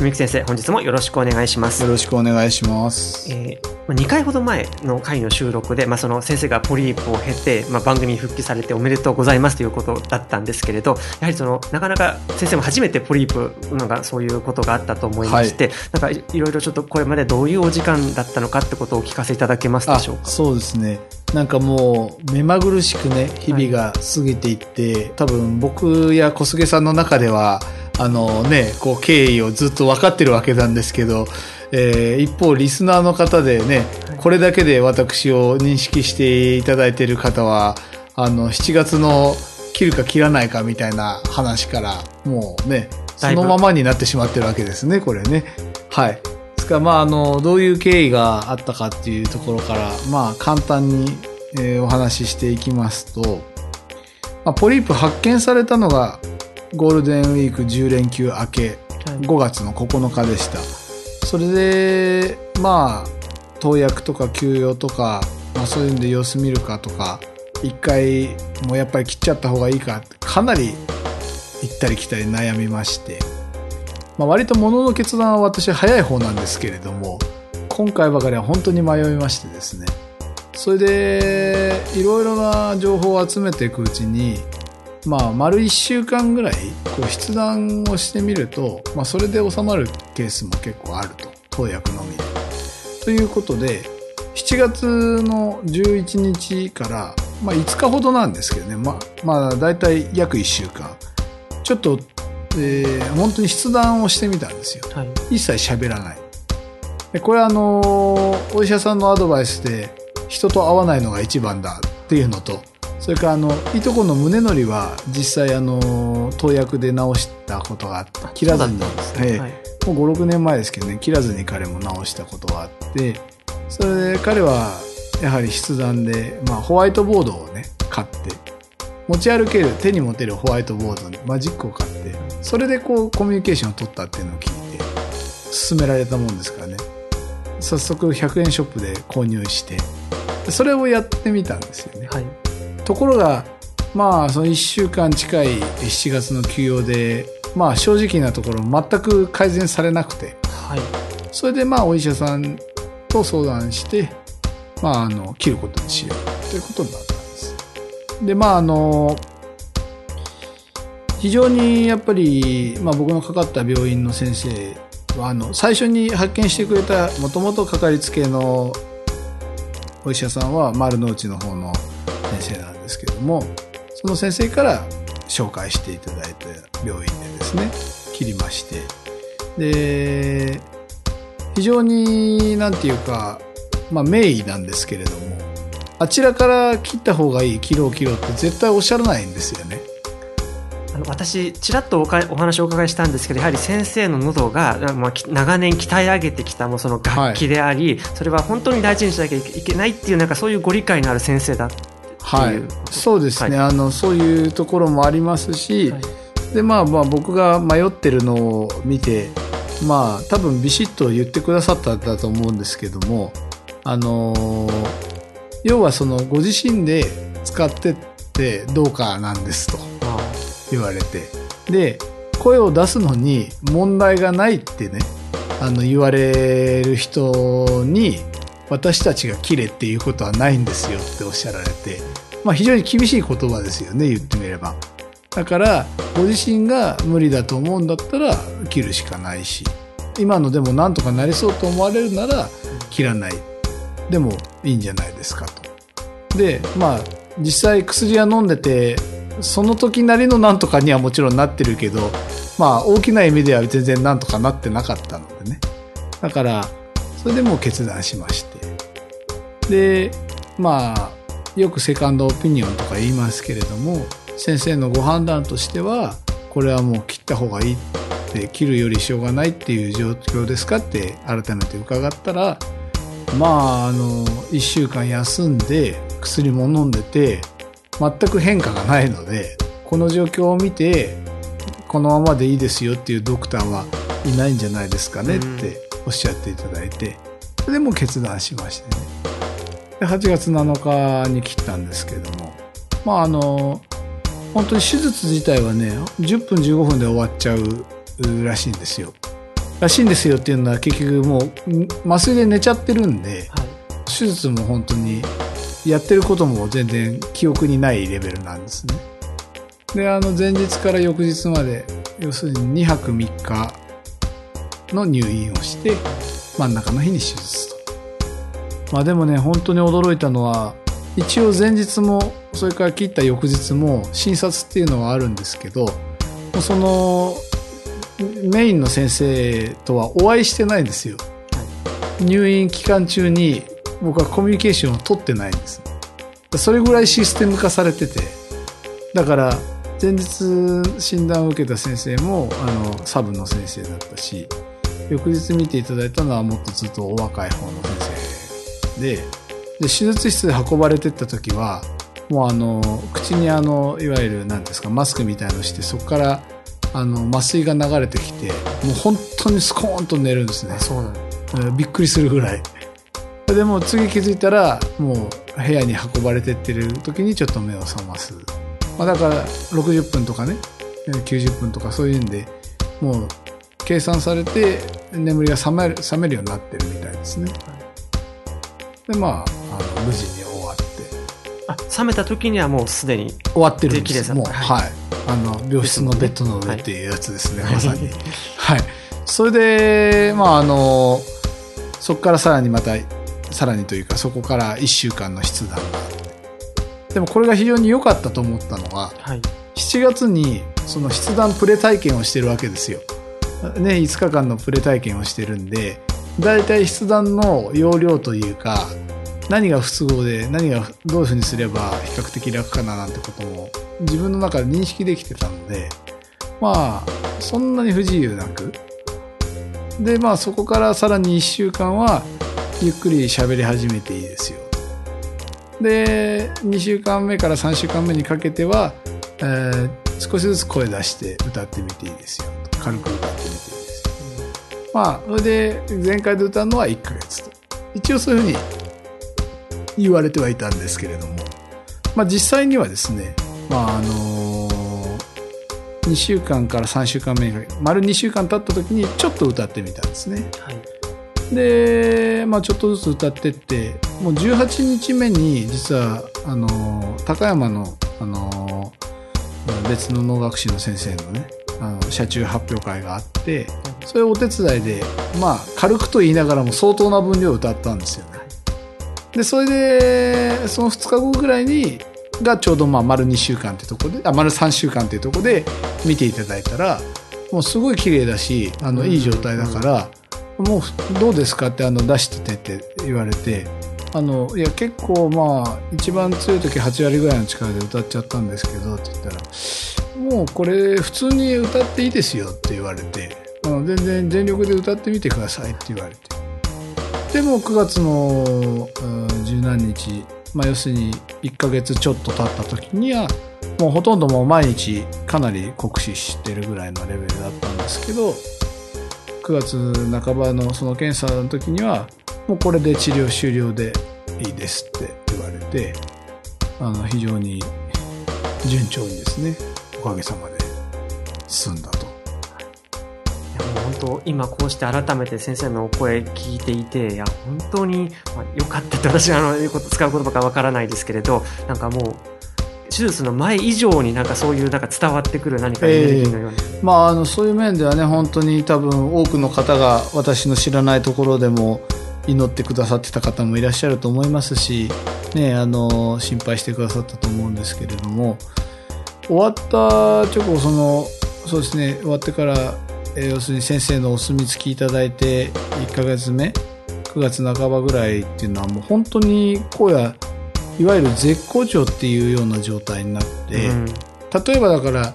文幸先生本日もよろしくお願いしますよろしくお願いします。えー2回ほど前の回の収録で、まあ、その先生がポリープを経て、まあ、番組に復帰されておめでとうございますということだったんですけれどやはりそのなかなか先生も初めてポリープのがそういうことがあったと思いまして、なんかいいろいろちょっとこれまでどういうお時間だったのかってことをお聞かせいただけますであしょうか？そうですね。なんかもう目まぐるしくね、日々が過ぎていって、多分僕や小菅さんの中では、あのね、こう経緯をずっと分かってるわけなんですけど、えー一方リスナーの方でね、これだけで私を認識していただいている方は、あの、7月の切るか切らないかみたいな話から、もうね、そのままになってしまってるわけですね、これね。はい。ですから、まあ、あの、どういう経緯があったかっていうところから、まあ、簡単に、えーお話ししていきますと、まあ、ポリープ発見されたのが、ゴールデンウィーク10連休明け、5月の9日でした。それで、まあ、投薬とか休養とか、まあ、そういうんで様子見るかとか、一回、もうやっぱり切っちゃった方がいいか、かなり行ったり来たり悩みまして、まあ、割と物の決断は私早い方なんですけれども、今回ばかりは本当に迷いましてですね。それで、いろいろな情報を集めていくうちに、まあ、丸一週間ぐらい、こう、筆談をしてみると、まあ、それで収まるケースも結構あると。投薬のみで。ということで、7月の11日から、まあ、5日ほどなんですけどね。まあ、まあ、だいたい約1週間。ちょっと、えー本当に筆談をしてみたんですよ。はい一切喋らない。でこれはあのーお医者さんのアドバイスで人と会わないのが一番だっていうのと、それからあの、いとこの宗則は実際あのー投薬で治したことがあって、切らずに、ね。ええ。はい。もう5、6年前ですけどね、切らずに彼も治したことがあって、それで彼はやはり筆談で、まあホワイトボードをね、買って、持ち歩ける、手に持てるホワイトボードにマジックを買って、それでこうコミュニケーションを取ったっていうのを聞いて、勧められたもんですからね。早速100円ショップで購入して、それをやってみたんですよね。はいところが、まあ、その1週間近い7月の休養で、まあ正直なところ全く改善されなくて、はいそれでまあお医者さんと相談して、まああの、切ることにしようということになったんです。で、まああの、非常にやっぱり、まあ僕のかかった病院の先生は、あの、最初に発見してくれた、もともとかかりつけのお医者さんは丸の内の方の先生なんですけども、その先生から紹介していただいた病院でですね、切りまして、で、非常に、なんていうか、まあ、名医なんですけれども、あちらから切った方がいい、切ろう切ろうって絶対おっしゃらないんですよね。あの私、ちらっとおかお話をお伺いしたんですけど、やはり先生の喉が、まあ、き長年鍛え上げてきたもうその楽器であり、それは本当に大事にしなきゃいけないっていう、なんかそういうご理解のある先生だ。はい。そうですね。はあの、そういうところもありますし、はいで、まあまあ僕が迷ってるのを見て、まあ多分ビシッと言ってくださったんだと思うんですけども、あのー要はそのご自身で使ってってどうかなんですとあ言われて。で、声を出すのに問題がないってね、あの言われる人に私たちが切れっていうことはないんですよっておっしゃられて、まあ非常に厳しい言葉ですよね、言ってみれば。だから、ご自身が無理だと思うんだったら切るしかないし、今のでもなんとかなりそうと思われるなら切らない。でもいいんじゃないですかと。で、まあ、実際薬は飲んでて、その時なりのなんとかにはもちろんなってるけど、まあ、大きな意味では全然なんとかなってなかったのでね。だから、それでもう決断しまして。で、まあ、よくセカンドオピニオンとか言いますけれども、先生のご判断としては、これはもう切った方がいいって切るよりしょうがないっていう状況ですかって改めて伺ったらまああの1週間休んで薬も飲んでて全く変化がないのでこの状況を見てこのままでいいですよっていうドクターはいないんじゃないですかねっておっしゃっていただいてそれでも決断しましてね。で8月7日に切ったんですけれどもまああの本当に手術自体はね10分15分で終わっちゃうらしいんですよ。らしいんですよっていうのは結局もう麻酔で寝ちゃってるんで、はい、手術も本当にやってることも全然記憶にないレベルなんですね。で、あの前日から翌日まで、要するに2泊3日の入院をして、真ん中の日に手術と。まあでもね、本当に驚いたのは、一応前日も、それから切った翌日も診察っていうのはあるんですけど、そのメインの先生とはお会いしてないんですよ。入院期間中に僕はコミュニケーションを取ってないんです。それぐらいシステム化されてて、だから前日診断を受けた先生もあのサブの先生だったし、翌日見ていただいたのはもっとずっとお若い方の先生で、で手術室で運ばれてった時は、もうあの口にあのいわゆる何ですかマスクみたいのしてそこからあの麻酔が流れてきてもう本当にスコーンと寝るんですね。そうなのびっくりするぐらい。でも次気づいたらもう部屋に運ばれてってる時にちょっと目を覚ます、まあ、だから60分とかね90分とかそういうんでもう計算されて眠りが覚める覚めるようになってるみたいですねでまああの無事に終わってあ覚めた時にはもうすでに終わってるんですもうはいあの病室のベッドの上っていうやつですね、はい、まさに。はい。それで、まああの、そこからさらにまた、さらにというか、そこから1週間の筆談があって。でもこれが非常に良かったと思ったのは、はい、7月にその筆談プレ体験をしてるわけですよ。ね、5日間のプレ体験をしてるんで、大体筆談の要領というか、何が不都合で何がどういうふうにすれば比較的楽かななんてことも自分の中で認識できてたのでまあそんなに不自由なく。でまあそこからさらに1週間はゆっくり喋り始めていいですよ。で2週間目から3週間目にかけては、えー、少しずつ声出して歌ってみていいですよ。軽く歌ってみていいまあそれで前回で歌うのは1ヶ月と。一応そういうふうに言われてはいたんですけれども、まあ、実際にはですね、まああのー、2週間から3週間目丸2週間経った時にちょっと歌ってみたんですね。はい、で、まあ、ちょっとずつ歌ってってもう18日目に実はあのー、高山の、あのー、別の能楽師の先生のねあの車中発表会があってそれをお手伝いでまあ軽くと言いながらも相当な分量歌ったんですよね。で、それで、その2日後ぐらいに、がちょうどまあ丸2週間ってとこで、あ、丸3週間っていうとこで見ていただいたら、もうすごい綺麗だし、あの、いい状態だから、もうどうですかってあの出しててって言われて、あの、いや結構まあ、一番強い時8割ぐらいの力で歌っちゃったんですけど、って言ったら、もうこれ普通に歌っていいですよって言われて、あの全然全力で歌ってみてくださいって言われて。でも9月の十何日、まあ、要するに1ヶ月ちょっと経った時にはもうほとんどもう毎日かなり酷使してるぐらいのレベルだったんですけど9月半ばのその検査の時にはもうこれで治療終了でいいですって言われてあの非常に順調にですねおかげさまで進んだと。当今こうして改めて先生のお声聞いていていや本当に、まあ、よかったって私あの使う言葉かわからないですけれどなんかもう手術の前以上になんかそういうなんか伝わってくる何かエネルギーのような、えー、まあ、あのそういう面ではね本当に多分多くの方が私の知らないところでも祈ってくださってた方もいらっしゃると思いますし、ね、あの、心配してくださったと思うんですけれども、終わった直後、その、そうですね、終わってから、えー要するに先生のお墨付きいただいて、1ヶ月目、9月半ばぐらいっていうのはもう本当に声や、いわゆる絶好調っていうような状態になって、うん例えばだから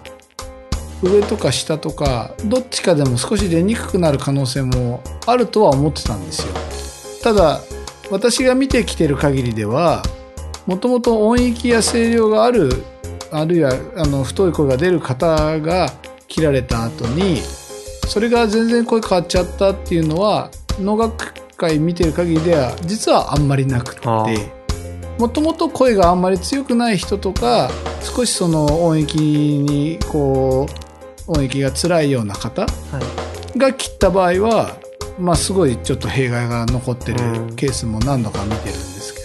上とか下とかどっちかでも少し出にくくなる可能性もあるとは思ってたんですよ。ただ私が見てきてる限りではもともと音域や声量があるあるいはあの太い声が出る方が切られた後にそれが全然声変わっちゃったっていうのは能楽会見てる限りでは実はあんまりなくてああ。もともと声があんまり強くない人とか少しその音域にこう音域が辛いような方はい。が切った場合はまあすごいちょっと弊害が残ってるうん。ケースも何度か見てるんですけど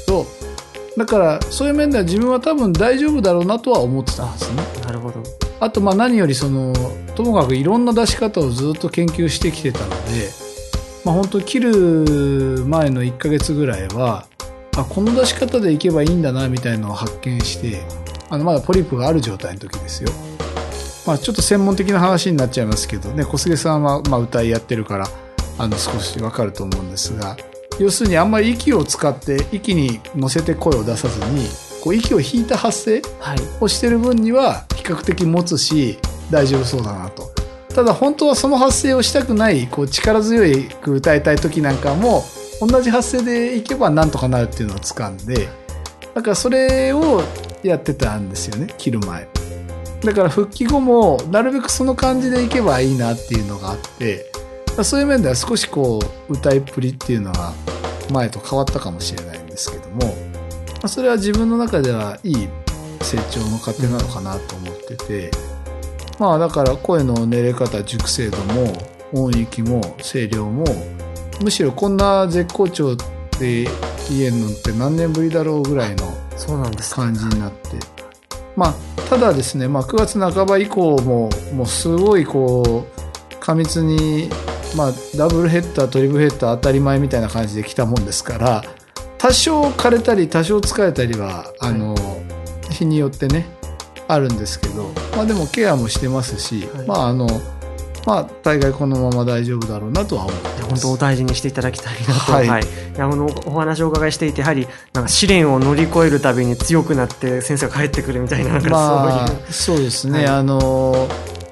だからそういう面では自分は多分大丈夫だろうなとは思ってたんですね。なるほど。あとまあ何よりそのともかくいろんな出し方をずっと研究してきてたので、まあ、本当切る前の1ヶ月ぐらいはあこの出し方でいけばいいんだなみたいのを発見してあのまだポリープがある状態の時ですよ。まあ、ちょっと専門的な話になっちゃいますけどね小菅さんはまあ歌いやってるからあの少しわかると思うんですが要するにあんまり息を使って息に乗せて声を出さずにこう息を引いた発声はい。をしてる分には比較的持つし大丈夫そうだなとただ本当はその発声をしたくないこう力強く歌いたい時なんかも同じ発声でいけばなんとかなるっていうのを掴んでだからそれをやってたんですよね切る前だから復帰後もなるべくその感じでいけばいいなっていうのがあってそういう面では少しこう歌いっぷりっていうのが前と変わったかもしれないんですけどもまあそれは自分の中ではいい成長の過程なのかなと思ってて、まあだから声の練れ方熟成度も音域も声量もむしろこんな絶好調って言えるのって何年ぶりだろうぐらいの。感じになってまあただですね、まあ、9月半ば以降ももうすごいこう過密に、まあ、ダブルヘッダートリプルヘッダー当たり前みたいな感じで来たもんですから多少枯れたり多少疲れたりはあの、日によってねあるんですけど、まあ、でもケアもしてますし、はい。まああのまあ大概このまま大丈夫だろうなとは思って。本当お大事にしていただきたいなと、ははい。いいやあのお話をお伺いしていてやはりなんか試練を乗り越えるたびに強くなって先生が帰ってくるみたいなまあそうですね、はい。あの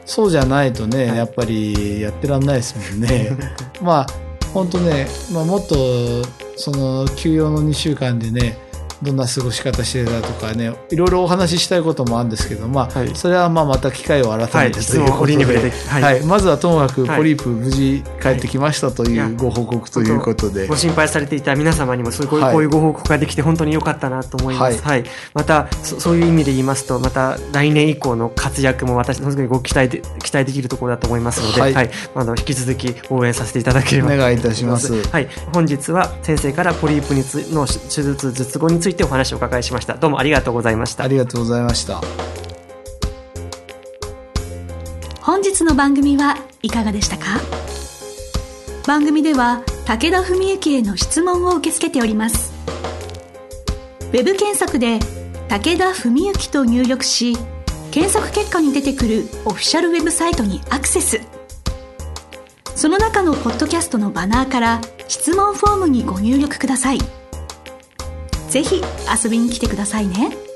そうじゃないとね、はい。やっぱりやってらんないですもんね。まあ本当ね、まあ、もっとその休養の2週間でねどんな過ごし方してたとかねいろいろお話ししたいこともあるんですけど、まあはい。それはまあまた機会を改はいめてという。ことで、折に触れてははい。い。まずはともかくはい。ポリープ無事帰ってきましたというご報告ということで、ご心配されていた皆様にもそういうこういうご報告ができて本当に良かったなと思います。はい。またそそういう意味で言いますとまた来年以降の活躍も私本当にご期待で期待できるところだと思いますので、ははい。い。あの引き続き応援させていただければとお願いいたします。はい。本日は先生からポリープにつの手術術後についてお話をお伺いしました。どうもありがとうございましたあ。りがとうございました。本日の番組はいかがでしたか？番組では武田文幸への質問を受け付けておりますウェブ検索で「武田文幸」と入力し検索結果に出てくるオフィシャルウェブサイトにアクセスその中のポッドキャストのバナーから質問フォームにご入力くださいぜひ遊びに来てくださいね。